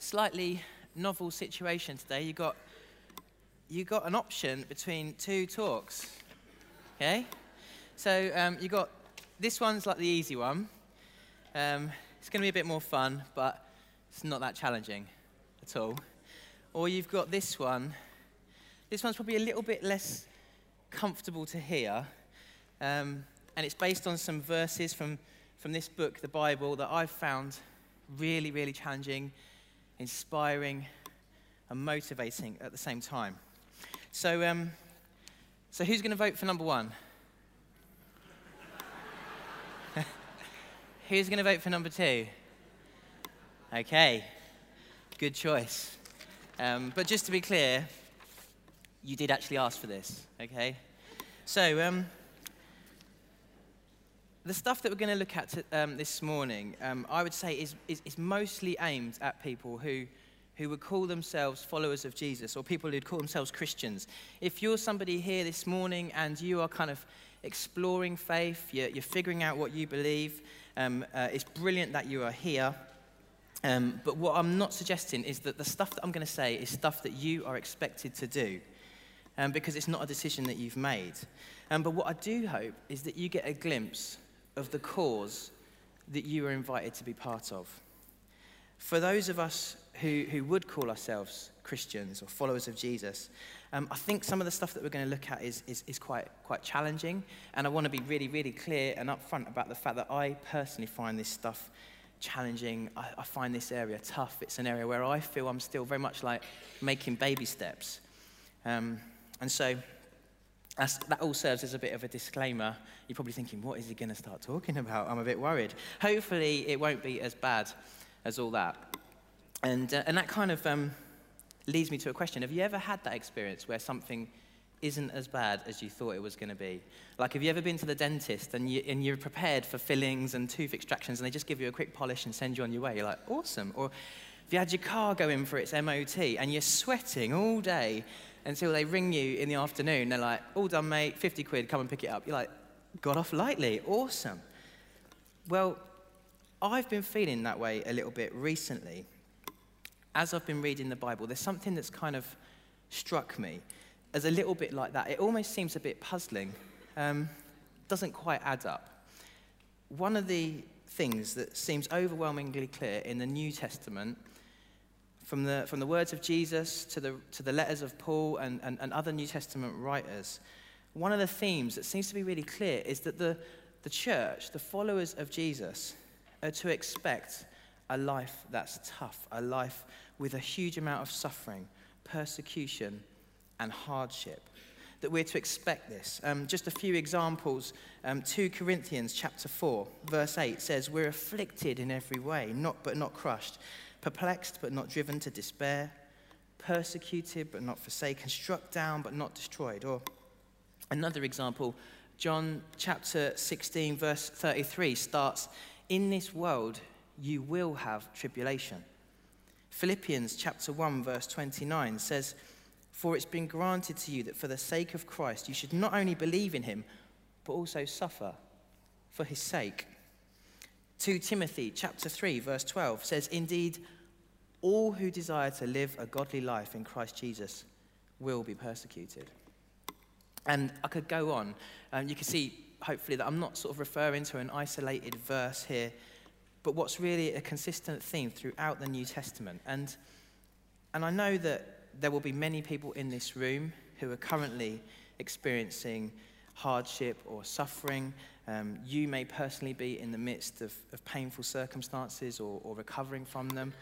slightly novel situation today. You got you got an option between two talks. Okay, so um, you got this one's like the easy one. Um, it's going to be a bit more fun, but it's not that challenging at all. Or you've got this one. This one's probably a little bit less comfortable to hear, um, and it's based on some verses from from this book, the Bible, that I've found really, really challenging, inspiring, and motivating at the same time. So, um, so who's going to vote for number one? who's going to vote for number two? Okay, good choice. Um, but just to be clear, you did actually ask for this, okay? So, um, the stuff that we're going to look at um, this morning, um, I would say, is, is, is, mostly aimed at people who, who would call themselves followers of Jesus or people who'd call themselves Christians. If you're somebody here this morning and you are kind of exploring faith, you're, you're figuring out what you believe, um, uh, it's brilliant that you are here. Um, but what I'm not suggesting is that the stuff that I'm going to say is stuff that you are expected to do um, because it's not a decision that you've made. Um, but what I do hope is that you get a glimpse of the cause that you are invited to be part of. For those of us who, who would call ourselves Christians or followers of Jesus, um, I think some of the stuff that we're going to look at is, is, is quite, quite challenging. And I want to be really, really clear and upfront about the fact that I personally find this stuff challenging. I, I find this area tough. It's an area where I feel I'm still very much like making baby steps. Um, and so that's, that all serves as a bit of a disclaimer. You're probably thinking, what is he going to start talking about? I'm a bit worried. Hopefully, it won't be as bad as all that. And, uh, and that kind of um, leads me to a question Have you ever had that experience where something isn't as bad as you thought it was going to be? Like, have you ever been to the dentist and, you, and you're prepared for fillings and tooth extractions and they just give you a quick polish and send you on your way? You're like, awesome. Or have you had your car go in for its MOT and you're sweating all day until they ring you in the afternoon. They're like, all done, mate, 50 quid, come and pick it up. You're like, got off lightly, awesome. Well, I've been feeling that way a little bit recently. As I've been reading the Bible, there's something that's kind of struck me as a little bit like that. It almost seems a bit puzzling, um, doesn't quite add up. One of the things that seems overwhelmingly clear in the New Testament from the, from the words of Jesus to the, to the letters of Paul and, and, and other New Testament writers, one of the themes that seems to be really clear is that the, the church, the followers of Jesus, are to expect a life that's tough, a life with a huge amount of suffering, persecution, and hardship. That we're to expect this. Um, just a few examples. Um, 2 Corinthians chapter 4, verse 8 says, We're afflicted in every way, not, but not crushed perplexed but not driven to despair, persecuted but not forsaken, struck down but not destroyed. Or another example, John chapter 16, verse 33 starts In this world you will have tribulation. Philippians chapter 1, verse 29 says, For it's been granted to you that for the sake of Christ you should not only believe in him, but also suffer for his sake. 2 Timothy chapter 3 verse 12 says indeed all who desire to live a godly life in Christ Jesus will be persecuted. And I could go on. Um, you can see hopefully that I'm not sort of referring to an isolated verse here, but what's really a consistent theme throughout the New Testament. And and I know that there will be many people in this room who are currently experiencing hardship or suffering um, you may personally be in the midst of, of painful circumstances or, or, recovering from them.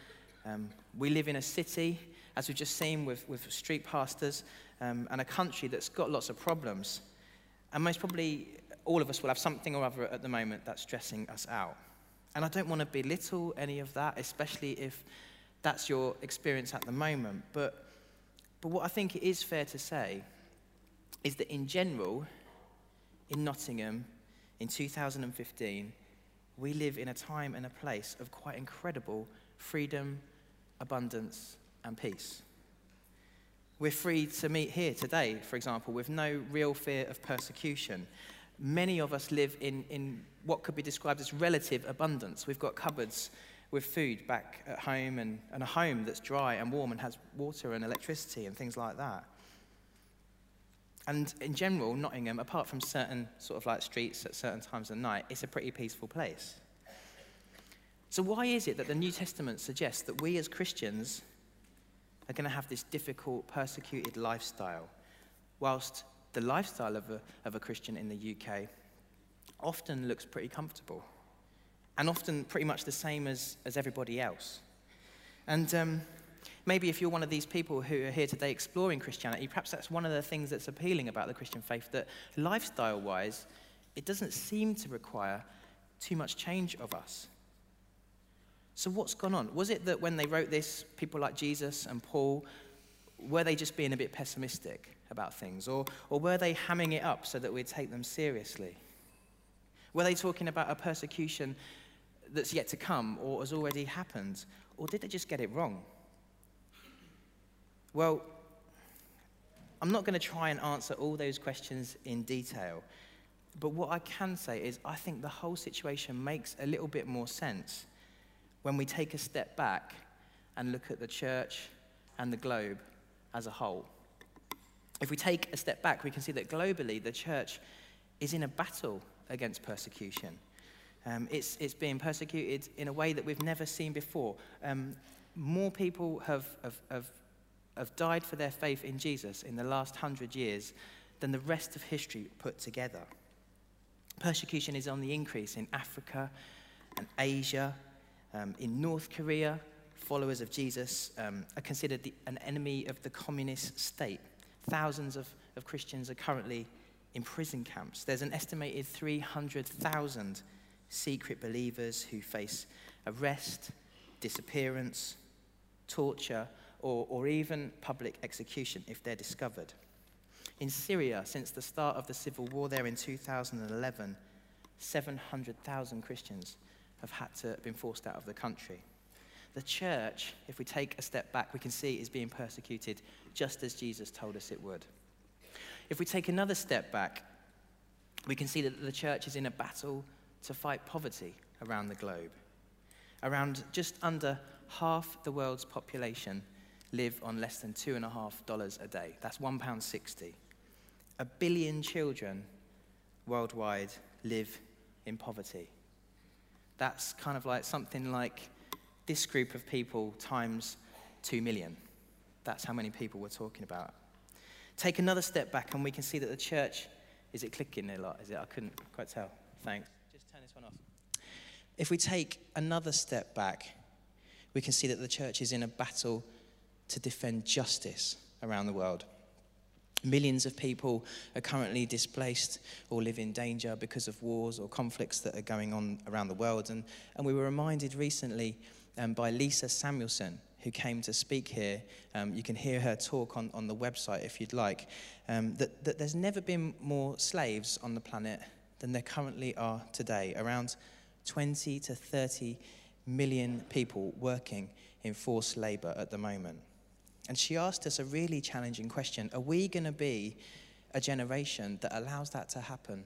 Um, we live in a city, as we've just seen with, with street pastors, um, and a country that's got lots of problems. And most probably, all of us will have something or other at the moment that's stressing us out. And I don't want to belittle any of that, especially if that's your experience at the moment. But, but what I think it is fair to say is that in general, in Nottingham, in 2015, we live in a time and a place of quite incredible freedom, abundance, and peace. We're free to meet here today, for example, with no real fear of persecution. Many of us live in, in what could be described as relative abundance. We've got cupboards with food back at home and, and a home that's dry and warm and has water and electricity and things like that. And in general, Nottingham, apart from certain sort of like streets at certain times of night, it's a pretty peaceful place. So, why is it that the New Testament suggests that we as Christians are going to have this difficult, persecuted lifestyle, whilst the lifestyle of a, of a Christian in the UK often looks pretty comfortable and often pretty much the same as, as everybody else? And um, maybe if you're one of these people who are here today exploring Christianity, perhaps that's one of the things that's appealing about the Christian faith that lifestyle wise, it doesn't seem to require too much change of us. So, what's gone on? Was it that when they wrote this, people like Jesus and Paul, were they just being a bit pessimistic about things? Or, or were they hamming it up so that we'd take them seriously? Were they talking about a persecution that's yet to come or has already happened? Or did they just get it wrong? Well, I'm not going to try and answer all those questions in detail. But what I can say is, I think the whole situation makes a little bit more sense when we take a step back and look at the church and the globe as a whole. If we take a step back, we can see that globally the church is in a battle against persecution. Um, it's, it's being persecuted in a way that we've never seen before. Um, more people have, have, have, have died for their faith in Jesus in the last hundred years than the rest of history put together. Persecution is on the increase in Africa and Asia um, in North Korea, followers of Jesus um, are considered the, an enemy of the communist state. Thousands of, of Christians are currently in prison camps. There's an estimated 300,000 secret believers who face arrest, disappearance, torture, or, or even public execution if they're discovered. In Syria, since the start of the civil war there in 2011, 700,000 Christians have had to been forced out of the country. The church, if we take a step back, we can see is being persecuted just as Jesus told us it would. If we take another step back, we can see that the church is in a battle to fight poverty around the globe. Around just under half the world's population live on less than two and a half dollars a day. That's one pound sixty. A billion children worldwide live in poverty. That's kind of like something like this group of people times 2 million. That's how many people we're talking about. Take another step back, and we can see that the church is it clicking a lot? Is it? I couldn't quite tell. Thanks. Just turn this one off. If we take another step back, we can see that the church is in a battle to defend justice around the world. Millions of people are currently displaced or live in danger because of wars or conflicts that are going on around the world. And, and we were reminded recently um, by Lisa Samuelson, who came to speak here. Um, you can hear her talk on, on the website if you'd like. Um, that, that there's never been more slaves on the planet than there currently are today. Around 20 to 30 million people working in forced labor at the moment. And she asked us a really challenging question Are we going to be a generation that allows that to happen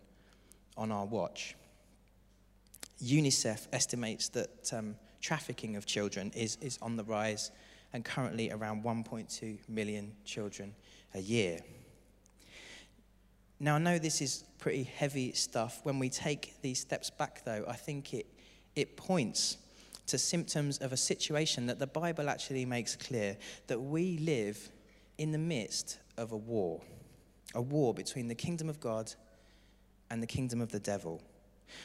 on our watch? UNICEF estimates that um, trafficking of children is, is on the rise and currently around 1.2 million children a year. Now, I know this is pretty heavy stuff. When we take these steps back, though, I think it, it points to symptoms of a situation that the Bible actually makes clear that we live in the midst of a war, a war between the kingdom of God and the kingdom of the devil.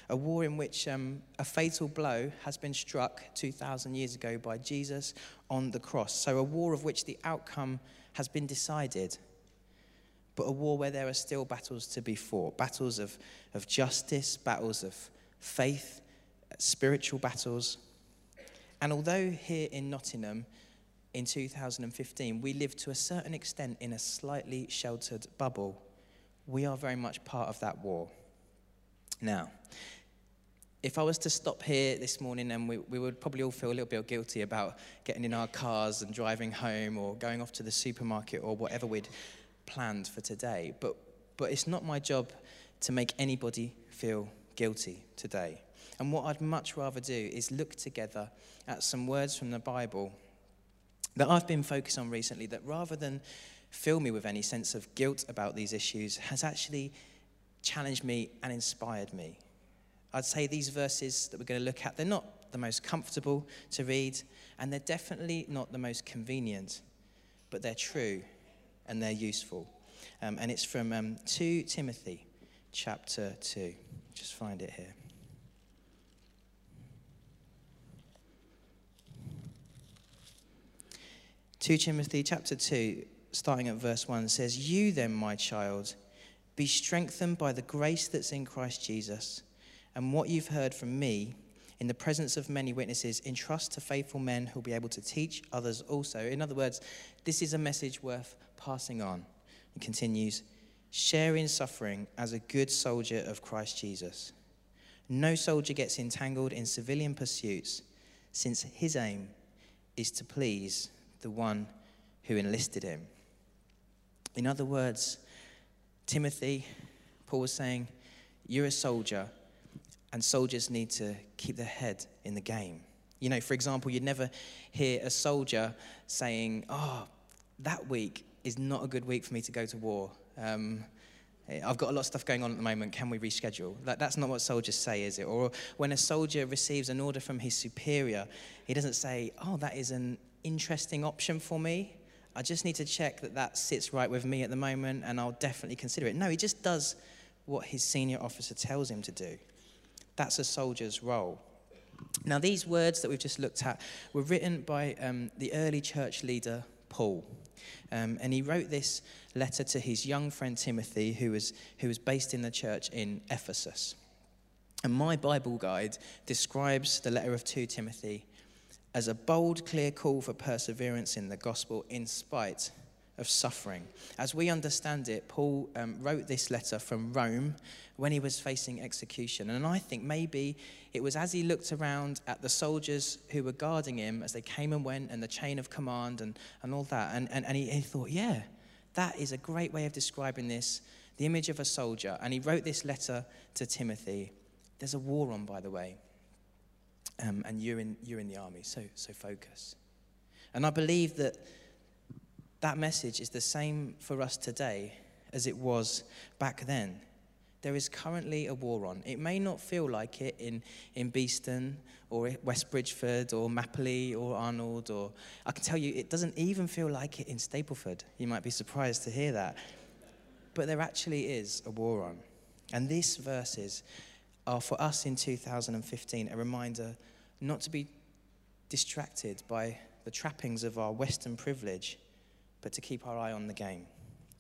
A war in which um, a fatal blow has been struck 2,000 years ago by Jesus on the cross. So, a war of which the outcome has been decided, but a war where there are still battles to be fought battles of, of justice, battles of faith, spiritual battles. And although here in Nottingham in 2015 we live to a certain extent in a slightly sheltered bubble, we are very much part of that war. Now, if I was to stop here this morning and we, we would probably all feel a little bit guilty about getting in our cars and driving home or going off to the supermarket or whatever we'd planned for today. But, but it's not my job to make anybody feel guilty today. And what I'd much rather do is look together at some words from the Bible that I've been focused on recently that rather than fill me with any sense of guilt about these issues, has actually challenged me and inspired me. I'd say these verses that we're going to look at, they're not the most comfortable to read, and they're definitely not the most convenient, but they're true and they're useful. Um, and it's from um, 2 Timothy chapter 2. Just find it here. 2 Timothy chapter 2, starting at verse 1, says, You then, my child, be strengthened by the grace that's in Christ Jesus, and what you've heard from me in the presence of many witnesses, entrust to faithful men who'll be able to teach others also. In other words, this is a message worth passing on. It continues, share in suffering as a good soldier of Christ Jesus. No soldier gets entangled in civilian pursuits, since his aim is to please the one who enlisted him. In other words, Timothy, Paul was saying, You're a soldier, and soldiers need to keep their head in the game. You know, for example, you'd never hear a soldier saying, Oh, that week is not a good week for me to go to war. Um, I've got a lot of stuff going on at the moment. Can we reschedule? That, that's not what soldiers say, is it? Or when a soldier receives an order from his superior, he doesn't say, Oh, that is an interesting option for me. I just need to check that that sits right with me at the moment and I'll definitely consider it. No, he just does what his senior officer tells him to do. That's a soldier's role. Now, these words that we've just looked at were written by um, the early church leader, Paul. Um, and he wrote this letter to his young friend Timothy, who was, who was based in the church in Ephesus. And my Bible guide describes the letter of 2 Timothy as a bold, clear call for perseverance in the gospel in spite of suffering. As we understand it, Paul um, wrote this letter from Rome when he was facing execution. And I think maybe it was as he looked around at the soldiers who were guarding him as they came and went and the chain of command and, and all that. And, and, and he, he thought, yeah, that is a great way of describing this the image of a soldier. And he wrote this letter to Timothy. There's a war on, by the way um, and you're in, you're in the army, so, so focus. And I believe that that message is the same for us today as it was back then. There is currently a war on. It may not feel like it in, in Beeston or West Bridgford or Mapperley or Arnold, or I can tell you it doesn't even feel like it in Stapleford. You might be surprised to hear that. But there actually is a war on. And these verses are for us in 2015 a reminder not to be distracted by the trappings of our Western privilege, but to keep our eye on the game.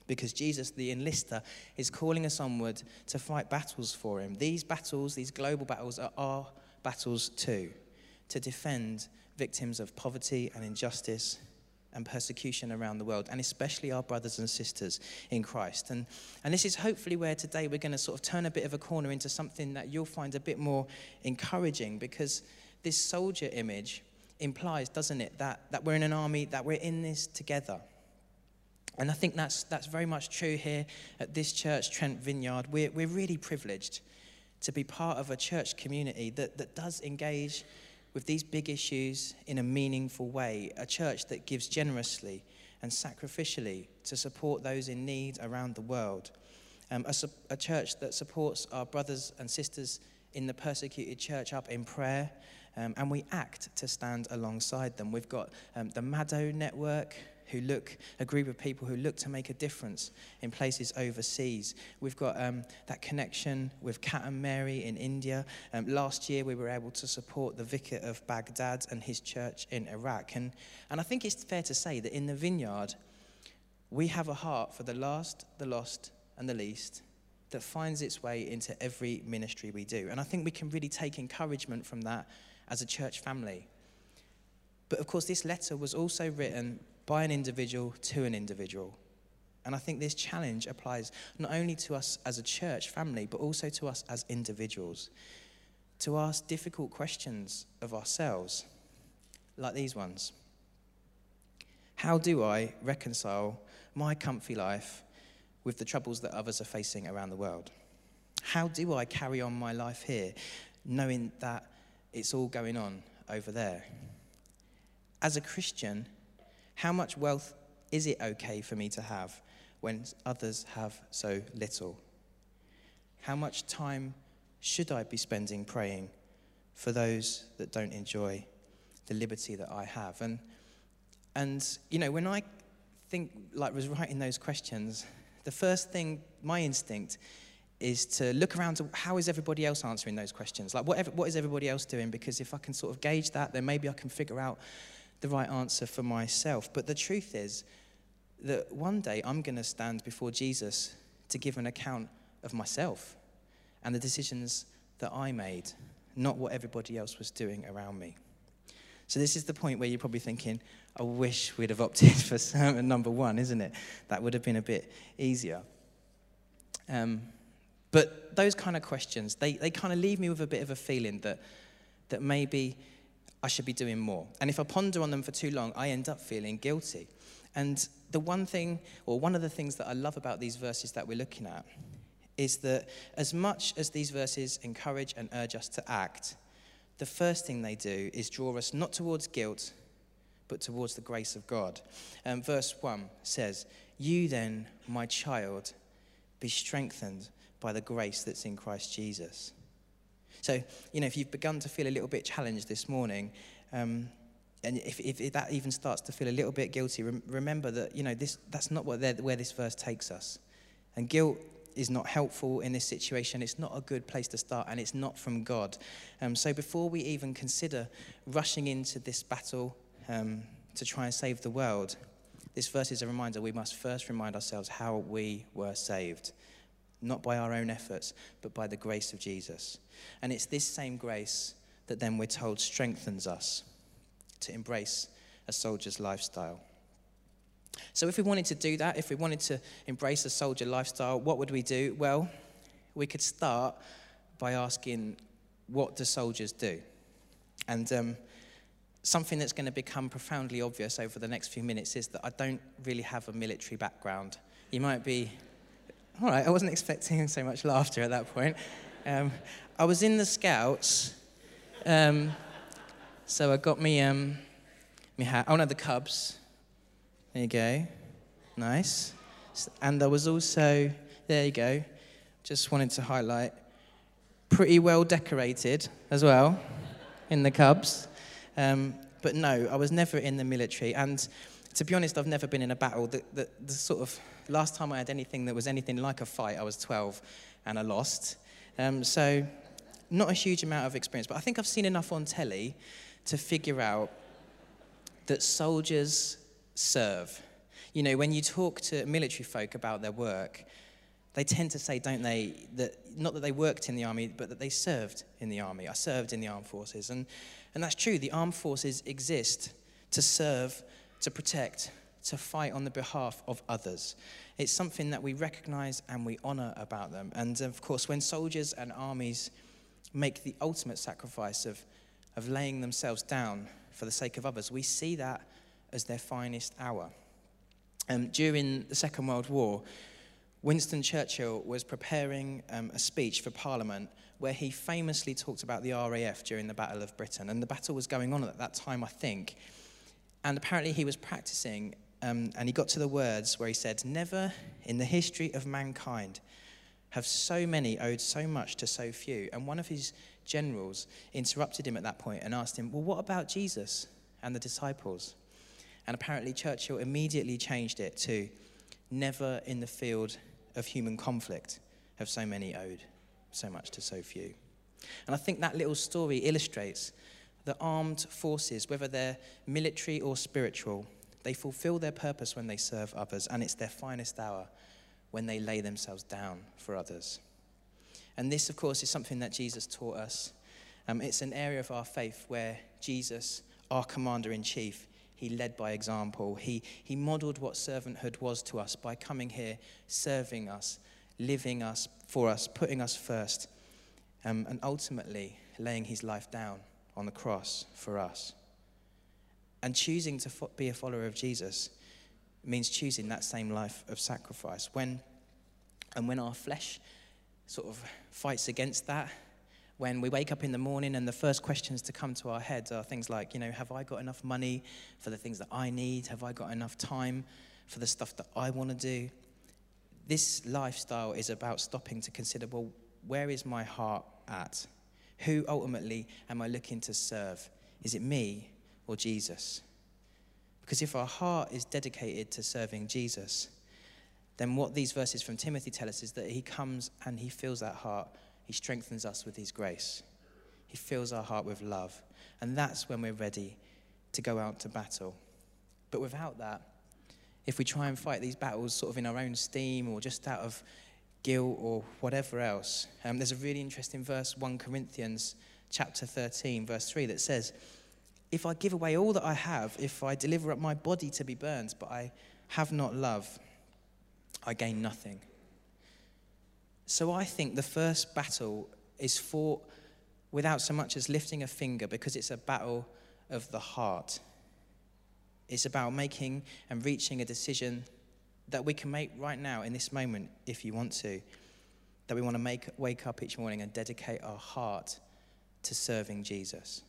Because Jesus, the enlister, is calling us onward to fight battles for him. These battles, these global battles, are our battles too, to defend victims of poverty and injustice and persecution around the world, and especially our brothers and sisters in Christ. And, and this is hopefully where today we're going to sort of turn a bit of a corner into something that you'll find a bit more encouraging because this soldier image implies, doesn't it, that, that we're in an army, that we're in this together. And I think that's, that's very much true here at this church, Trent Vineyard. We're, we're really privileged to be part of a church community that, that does engage with these big issues in a meaningful way, a church that gives generously and sacrificially to support those in need around the world, um, a, a church that supports our brothers and sisters in the persecuted church up in prayer, um, and we act to stand alongside them. We've got um, the Maddo Network, who look, a group of people who look to make a difference in places overseas. We've got um, that connection with Cat and Mary in India. Um, last year, we were able to support the vicar of Baghdad and his church in Iraq. And, and I think it's fair to say that in the vineyard, we have a heart for the last, the lost, and the least that finds its way into every ministry we do. And I think we can really take encouragement from that as a church family. But of course, this letter was also written by an individual to an individual. And I think this challenge applies not only to us as a church family, but also to us as individuals to ask difficult questions of ourselves, like these ones How do I reconcile my comfy life with the troubles that others are facing around the world? How do I carry on my life here, knowing that it's all going on over there. As a Christian, how much wealth is it okay for me to have when others have so little? How much time should I be spending praying for those that don't enjoy the liberty that I have? And, and you know, when I think, like, was writing those questions, the first thing, my instinct, is to look around to how is everybody else answering those questions? Like, what, what is everybody else doing? Because if I can sort of gauge that, then maybe I can figure out the right answer for myself. But the truth is that one day I'm going to stand before Jesus to give an account of myself and the decisions that I made, not what everybody else was doing around me. So, this is the point where you're probably thinking, I wish we'd have opted for sermon number one, isn't it? That would have been a bit easier. Um, but those kind of questions, they, they kind of leave me with a bit of a feeling that, that maybe I should be doing more. And if I ponder on them for too long, I end up feeling guilty. And the one thing, or one of the things that I love about these verses that we're looking at, is that as much as these verses encourage and urge us to act, the first thing they do is draw us not towards guilt, but towards the grace of God. Um, verse 1 says, You then, my child, be strengthened by the grace that's in Christ Jesus. So, you know, if you've begun to feel a little bit challenged this morning, um, and if, if, that even starts to feel a little bit guilty, rem- remember that, you know, this, that's not what where this verse takes us. And guilt is not helpful in this situation. It's not a good place to start, and it's not from God. Um, so before we even consider rushing into this battle um, to try and save the world, this verse is a reminder we must first remind ourselves how we were saved not by our own efforts, but by the grace of Jesus. And it's this same grace that then we're told strengthens us to embrace a soldier's lifestyle. So, if we wanted to do that, if we wanted to embrace a soldier lifestyle, what would we do? Well, we could start by asking, what do soldiers do? And um, something that's going to become profoundly obvious over the next few minutes is that I don't really have a military background. You might be all right, I wasn't expecting so much laughter at that point. Um, I was in the Scouts, um, so I got me, um, me hat. Oh no, the Cubs. There you go. Nice. And I was also, there you go, just wanted to highlight, pretty well decorated as well in the Cubs. Um, but no, I was never in the military. And to be honest, I've never been in a battle. The, the, the sort of last time I had anything that was anything like a fight, I was 12 and I lost. Um, so, not a huge amount of experience, but I think I've seen enough on telly to figure out that soldiers serve. You know, when you talk to military folk about their work, they tend to say, don't they, that not that they worked in the army, but that they served in the army. I served in the armed forces. And, and that's true. The armed forces exist to serve, to protect, to fight on the behalf of others. It's something that we recognize and we honor about them. And of course, when soldiers and armies make the ultimate sacrifice of, of laying themselves down for the sake of others, we see that as their finest hour. Um, during the Second World War, Winston Churchill was preparing um, a speech for Parliament where he famously talked about the RAF during the Battle of Britain. And the battle was going on at that time, I think. And apparently, he was practicing um, and he got to the words where he said, Never in the history of mankind have so many owed so much to so few. And one of his generals interrupted him at that point and asked him, Well, what about Jesus and the disciples? And apparently, Churchill immediately changed it to, Never in the field of human conflict have so many owed so much to so few. And I think that little story illustrates the armed forces, whether they're military or spiritual, they fulfill their purpose when they serve others, and it's their finest hour when they lay themselves down for others. And this, of course, is something that Jesus taught us. Um, it's an area of our faith where Jesus, our commander in chief, he led by example. He, he modeled what servanthood was to us by coming here, serving us, living us for us, putting us first, um, and ultimately laying his life down on the cross for us. And choosing to be a follower of Jesus means choosing that same life of sacrifice. When, and when our flesh sort of fights against that, when we wake up in the morning and the first questions to come to our heads are things like, you know, have I got enough money for the things that I need? Have I got enough time for the stuff that I want to do? This lifestyle is about stopping to consider, well, where is my heart at? Who ultimately am I looking to serve? Is it me or Jesus? Because if our heart is dedicated to serving Jesus, then what these verses from Timothy tell us is that he comes and he fills that heart he strengthens us with His grace. He fills our heart with love. And that's when we're ready to go out to battle. But without that, if we try and fight these battles sort of in our own steam or just out of guilt or whatever else, um, there's a really interesting verse, 1 Corinthians chapter 13, verse 3, that says, If I give away all that I have, if I deliver up my body to be burned, but I have not love, I gain nothing. So I think the first battle is fought without so much as lifting a finger because it's a battle of the heart. It's about making and reaching a decision that we can make right now in this moment if you want to. That we want to make, wake up each morning and dedicate our heart to serving Jesus.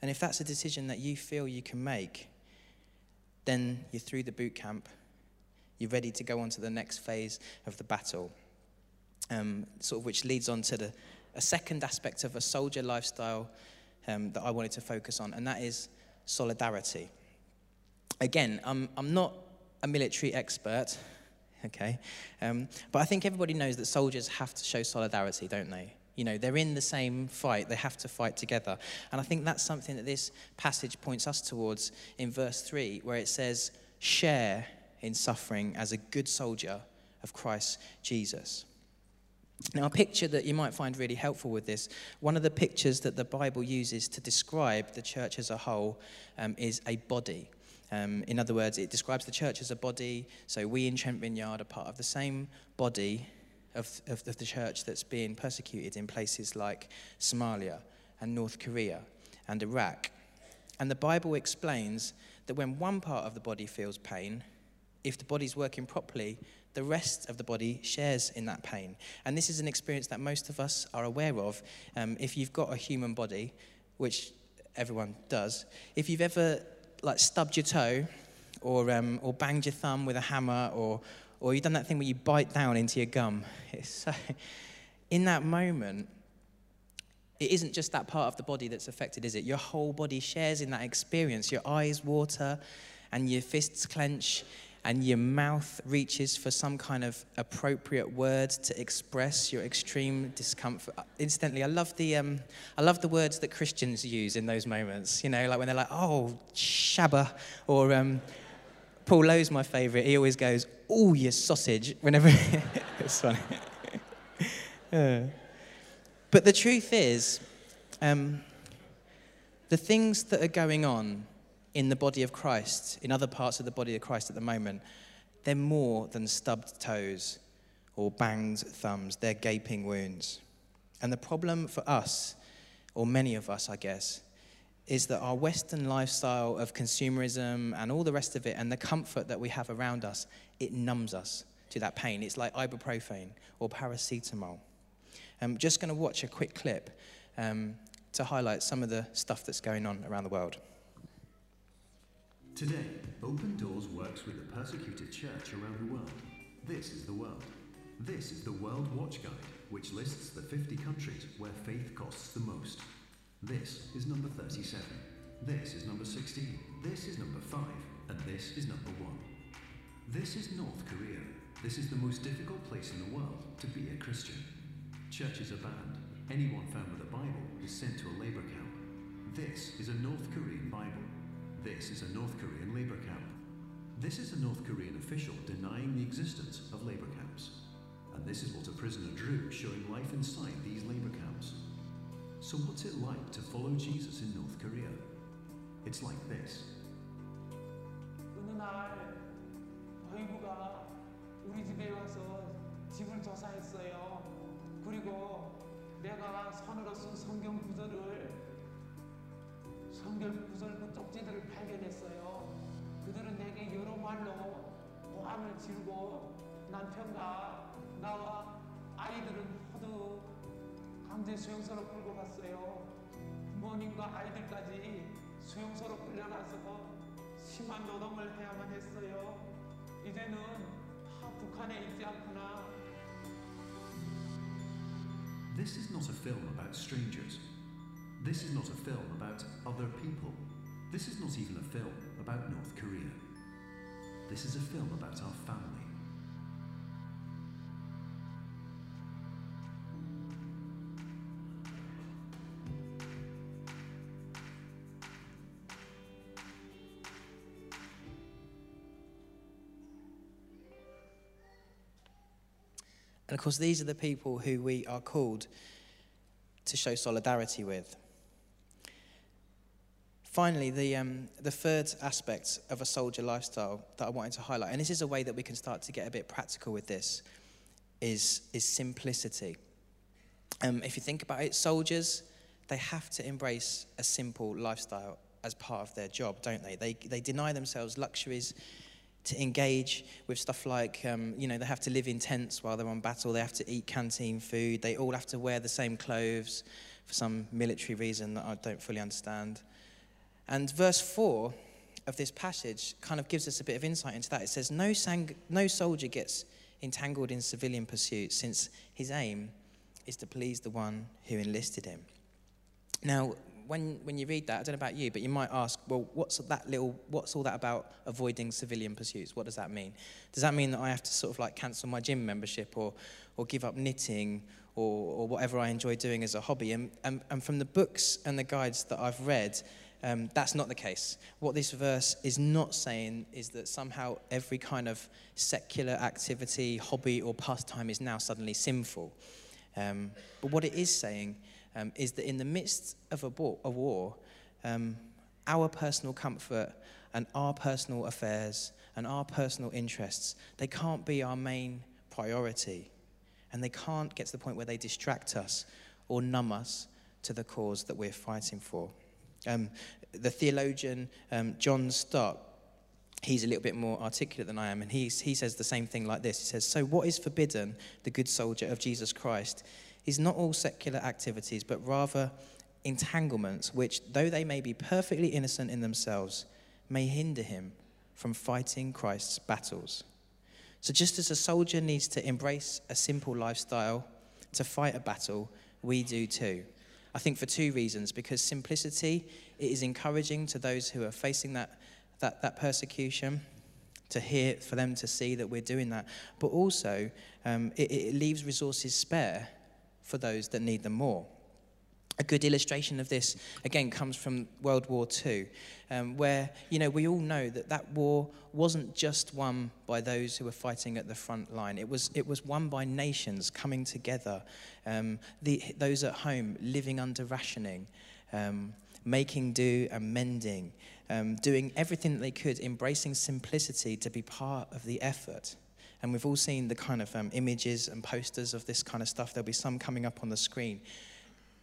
And if that's a decision that you feel you can make, then you're through the boot camp. You're ready to go on to the next phase of the battle um, sort of which leads on to the, a second aspect of a soldier lifestyle um, that I wanted to focus on, and that is solidarity. Again, I'm, I'm not a military expert, okay, um, but I think everybody knows that soldiers have to show solidarity, don't they? You know, they're in the same fight, they have to fight together. And I think that's something that this passage points us towards in verse 3, where it says, Share in suffering as a good soldier of Christ Jesus. Now, a picture that you might find really helpful with this, one of the pictures that the Bible uses to describe the church as a whole um, is a body. Um, in other words, it describes the church as a body. So we in Trent Vineyard are part of the same body of, of, of the church that's being persecuted in places like Somalia and North Korea and Iraq. And the Bible explains that when one part of the body feels pain, if the body's working properly, the rest of the body shares in that pain. And this is an experience that most of us are aware of. Um, if you've got a human body, which everyone does, if you've ever like stubbed your toe or, um, or banged your thumb with a hammer or, or you've done that thing where you bite down into your gum, it's so, in that moment, it isn't just that part of the body that's affected, is it? Your whole body shares in that experience. Your eyes water and your fists clench and your mouth reaches for some kind of appropriate word to express your extreme discomfort. Instantly, I love the, um, I love the words that Christians use in those moments. You know, like when they're like, oh, shabba, or um, Paul Lowe's my favourite. He always goes, oh, you sausage, whenever it's funny. uh. But the truth is, um, the things that are going on in the body of Christ, in other parts of the body of Christ at the moment, they're more than stubbed toes or banged thumbs, they're gaping wounds. And the problem for us, or many of us, I guess, is that our Western lifestyle of consumerism and all the rest of it and the comfort that we have around us, it numbs us to that pain. It's like ibuprofen or paracetamol. I'm just going to watch a quick clip um, to highlight some of the stuff that's going on around the world. Today, Open Doors works with the persecuted church around the world. This is the world. This is the World Watch Guide, which lists the 50 countries where faith costs the most. This is number 37. This is number 16. This is number 5. And this is number 1. This is North Korea. This is the most difficult place in the world to be a Christian. Churches are banned. Anyone found with a Bible is sent to a labor camp. This is a North Korean Bible. This is a North Korean labour camp. This is a North Korean official denying the existence of labour camps. And this is what a prisoner drew showing life inside these labour camps. So what's it like to follow Jesus in North Korea? It's like this. 어느 날 어이구가 우리 집에 와서 집을 조사했어요. 그리고 내가 손으로 쓴 성경 구절을 그 쪽지들을 발견했어요. 그들은 내게 여러 말로 고함을 지르고 남편과 나와 아이들은 모두 강제 수용소로 끌고 갔어요. 부모님과 아이들까지 수용소로 끌려가서 심한 노동을 해야만 했어요. 이제는 다 북한에 있지 않구나. This is not a film about strangers. This is not a film about other people. This is not even a film about North Korea. This is a film about our family. And of course, these are the people who we are called to show solidarity with. Finally, the, um, the third aspect of a soldier lifestyle that I wanted to highlight, and this is a way that we can start to get a bit practical with this, is, is simplicity. Um, if you think about it, soldiers, they have to embrace a simple lifestyle as part of their job, don't they? They, they deny themselves luxuries to engage with stuff like, um, you know, they have to live in tents while they're on battle, they have to eat canteen food, they all have to wear the same clothes for some military reason that I don't fully understand. And verse 4 of this passage kind of gives us a bit of insight into that. It says, No, sang- no soldier gets entangled in civilian pursuits, since his aim is to please the one who enlisted him. Now, when, when you read that, I don't know about you, but you might ask, well, what's that little, what's all that about avoiding civilian pursuits? What does that mean? Does that mean that I have to sort of like cancel my gym membership or, or give up knitting or, or whatever I enjoy doing as a hobby? And, and, and from the books and the guides that I've read, um, that's not the case. What this verse is not saying is that somehow every kind of secular activity, hobby, or pastime is now suddenly sinful. Um, but what it is saying um, is that in the midst of a war, a war um, our personal comfort and our personal affairs and our personal interests, they can't be our main priority. And they can't get to the point where they distract us or numb us to the cause that we're fighting for. Um, the theologian um, John Stott, he's a little bit more articulate than I am, and he's, he says the same thing like this. He says, So, what is forbidden, the good soldier of Jesus Christ, is not all secular activities, but rather entanglements which, though they may be perfectly innocent in themselves, may hinder him from fighting Christ's battles. So, just as a soldier needs to embrace a simple lifestyle to fight a battle, we do too. I think for two reasons because simplicity it is encouraging to those who are facing that, that, that persecution to hear for them to see that we're doing that. But also um, it, it leaves resources spare for those that need them more a good illustration of this, again, comes from World War II, um, where, you know, we all know that that war wasn't just won by those who were fighting at the front line. It was, it was won by nations coming together, um, the, those at home living under rationing, um, making do and mending, um, doing everything that they could, embracing simplicity to be part of the effort. And we've all seen the kind of um, images and posters of this kind of stuff. There'll be some coming up on the screen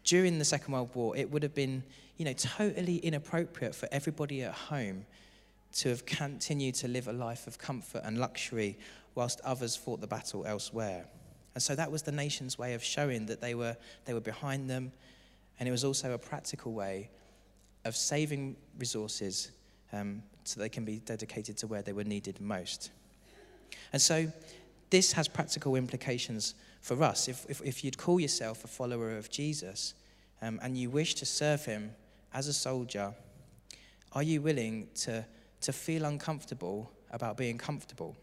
during the Second World War, it would have been, you know, totally inappropriate for everybody at home to have continued to live a life of comfort and luxury whilst others fought the battle elsewhere. And so that was the nation's way of showing that they were, they were behind them. And it was also a practical way of saving resources um, so they can be dedicated to where they were needed most. And so this has practical implications for us. If, if, if you'd call yourself a follower of Jesus um, and you wish to serve him as a soldier, are you willing to, to feel uncomfortable about being comfortable?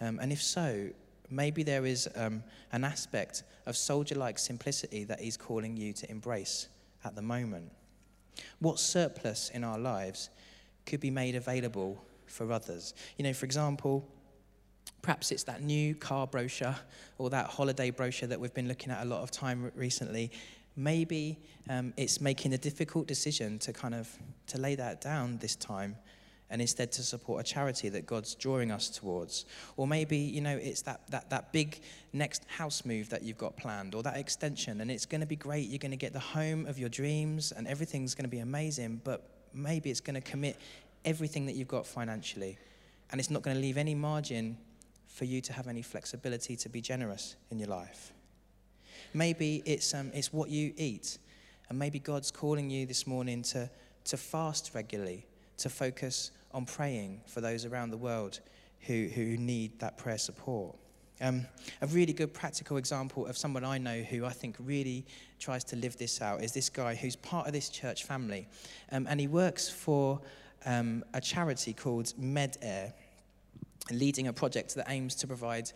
Um, and if so, maybe there is um, an aspect of soldier like simplicity that he's calling you to embrace at the moment. What surplus in our lives could be made available for others? You know, for example, Perhaps it's that new car brochure or that holiday brochure that we've been looking at a lot of time recently. Maybe um, it's making a difficult decision to kind of to lay that down this time and instead to support a charity that God's drawing us towards. Or maybe, you know, it's that, that, that big next house move that you've got planned or that extension, and it's going to be great. You're going to get the home of your dreams and everything's going to be amazing, but maybe it's going to commit everything that you've got financially, and it's not going to leave any margin for you to have any flexibility to be generous in your life. maybe it's, um, it's what you eat. And maybe God's calling you this morning to, to fast regularly, to focus on praying for those around the world who, who need that prayer support. Um, a really good practical example of someone I know who I think really tries to live this out is this guy who's part of this church family. Um, and he works for um, a charity called MedAir, leading a project that aims to provide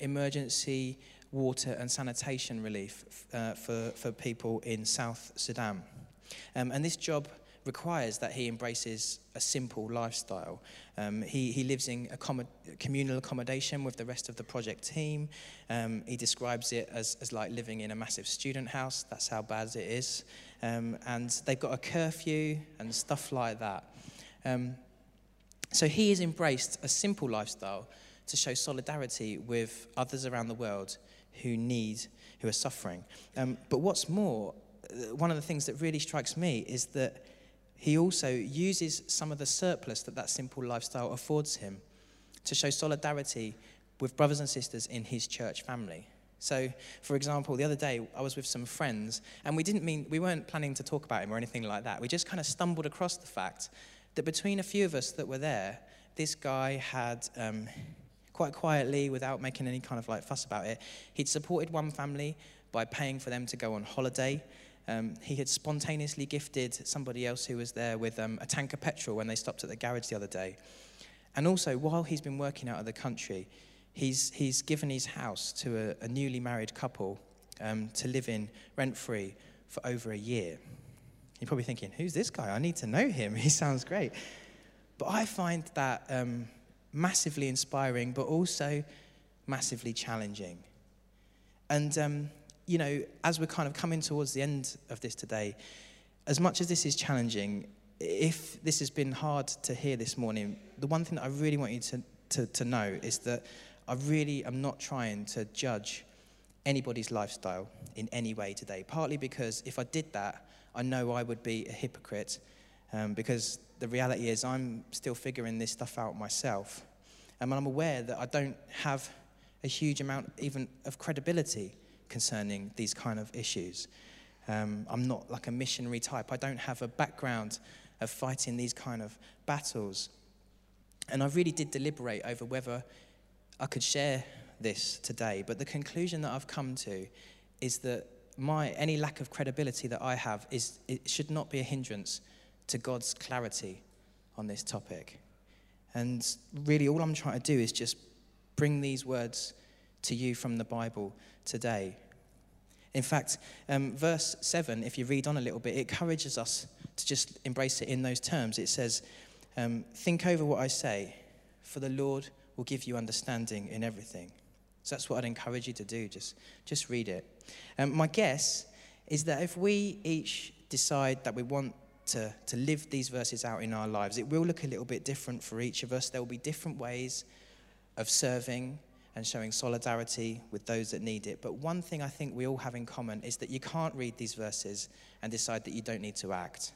emergency water and sanitation relief uh, for, for people in South Sudan. Um, and this job requires that he embraces a simple lifestyle. Um, he, he lives in communal accommodation with the rest of the project team. Um, he describes it as, as like living in a massive student house. That's how bad it is. Um, and they've got a curfew and stuff like that. Um, so he has embraced a simple lifestyle to show solidarity with others around the world who need, who are suffering. Um, but what's more, uh, one of the things that really strikes me is that he also uses some of the surplus that that simple lifestyle affords him to show solidarity with brothers and sisters in his church family. So, for example, the other day I was with some friends, and we didn't mean we weren't planning to talk about him or anything like that. We just kind of stumbled across the fact that between a few of us that were there, this guy had um, quite quietly, without making any kind of like fuss about it, he'd supported one family by paying for them to go on holiday um, he had spontaneously gifted somebody else who was there with um, a tank of petrol when they stopped at the garage the other day. And also, while he's been working out of the country, he's, he's given his house to a, a newly married couple um, to live in rent free for over a year. You're probably thinking, who's this guy? I need to know him. He sounds great. But I find that um, massively inspiring, but also massively challenging. And um, you know, as we're kind of coming towards the end of this today, as much as this is challenging, if this has been hard to hear this morning, the one thing that I really want you to, to, to know is that I really am not trying to judge anybody's lifestyle in any way today. Partly because if I did that, I know I would be a hypocrite um, because the reality is I'm still figuring this stuff out myself. And I'm aware that I don't have a huge amount even of credibility concerning these kind of issues. Um, I'm not like a missionary type. I don't have a background of fighting these kind of battles. And I really did deliberate over whether I could share this today. But the conclusion that I've come to is that my, any lack of credibility that I have is, it should not be a hindrance to God's clarity on this topic. And really, all I'm trying to do is just bring these words to you from the Bible today. In fact, um, verse 7, if you read on a little bit, it encourages us to just embrace it in those terms. It says, um, Think over what I say, for the Lord will give you understanding in everything. So that's what I'd encourage you to do. Just, just read it. Um, my guess is that if we each decide that we want to, to live these verses out in our lives, it will look a little bit different for each of us. There will be different ways of serving and showing solidarity with those that need it. But one thing I think we all have in common is that you can't read these verses and decide that you don't need to act.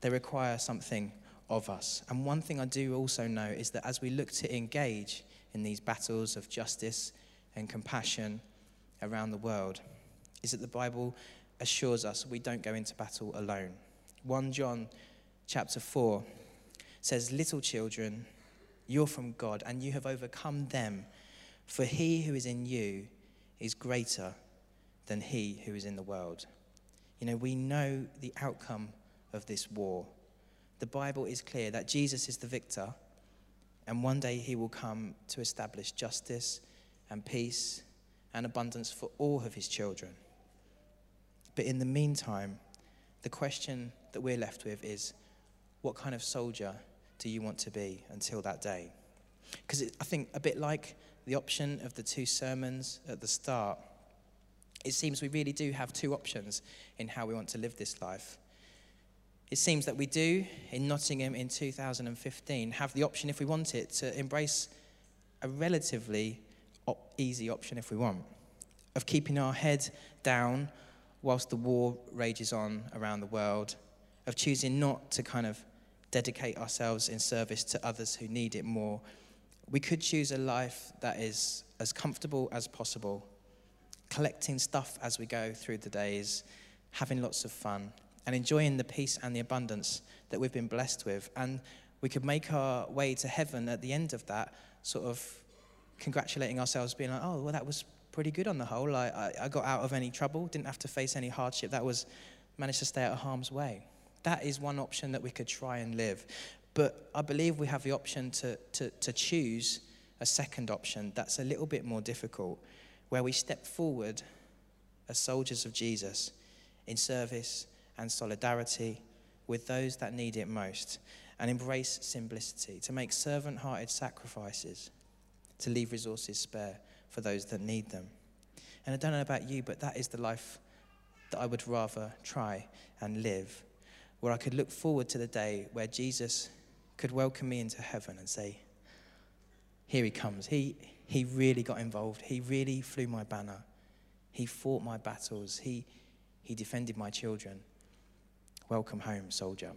They require something of us. And one thing I do also know is that as we look to engage in these battles of justice and compassion around the world, is that the Bible assures us we don't go into battle alone. 1 John chapter 4 says, Little children, you're from God, and you have overcome them for he who is in you is greater than he who is in the world. You know, we know the outcome of this war. The Bible is clear that Jesus is the victor, and one day he will come to establish justice and peace and abundance for all of his children. But in the meantime, the question that we're left with is what kind of soldier do you want to be until that day? Because I think a bit like the option of the two sermons at the start, it seems we really do have two options in how we want to live this life. It seems that we do, in Nottingham in 2015, have the option, if we want it, to embrace a relatively op- easy option, if we want, of keeping our head down whilst the war rages on around the world, of choosing not to kind of dedicate ourselves in service to others who need it more. We could choose a life that is as comfortable as possible, collecting stuff as we go through the days, having lots of fun, and enjoying the peace and the abundance that we've been blessed with. And we could make our way to heaven at the end of that, sort of congratulating ourselves, being like, oh, well, that was pretty good on the whole. I, I, I got out of any trouble, didn't have to face any hardship. That was, managed to stay out of harm's way. That is one option that we could try and live. But I believe we have the option to, to, to choose a second option that's a little bit more difficult, where we step forward as soldiers of Jesus in service and solidarity with those that need it most and embrace simplicity, to make servant hearted sacrifices, to leave resources spare for those that need them. And I don't know about you, but that is the life that I would rather try and live, where I could look forward to the day where Jesus could welcome me into heaven and say, Here he comes. He, he really got involved. He really flew my banner. He fought my battles. He, he defended my children. Welcome home, soldier.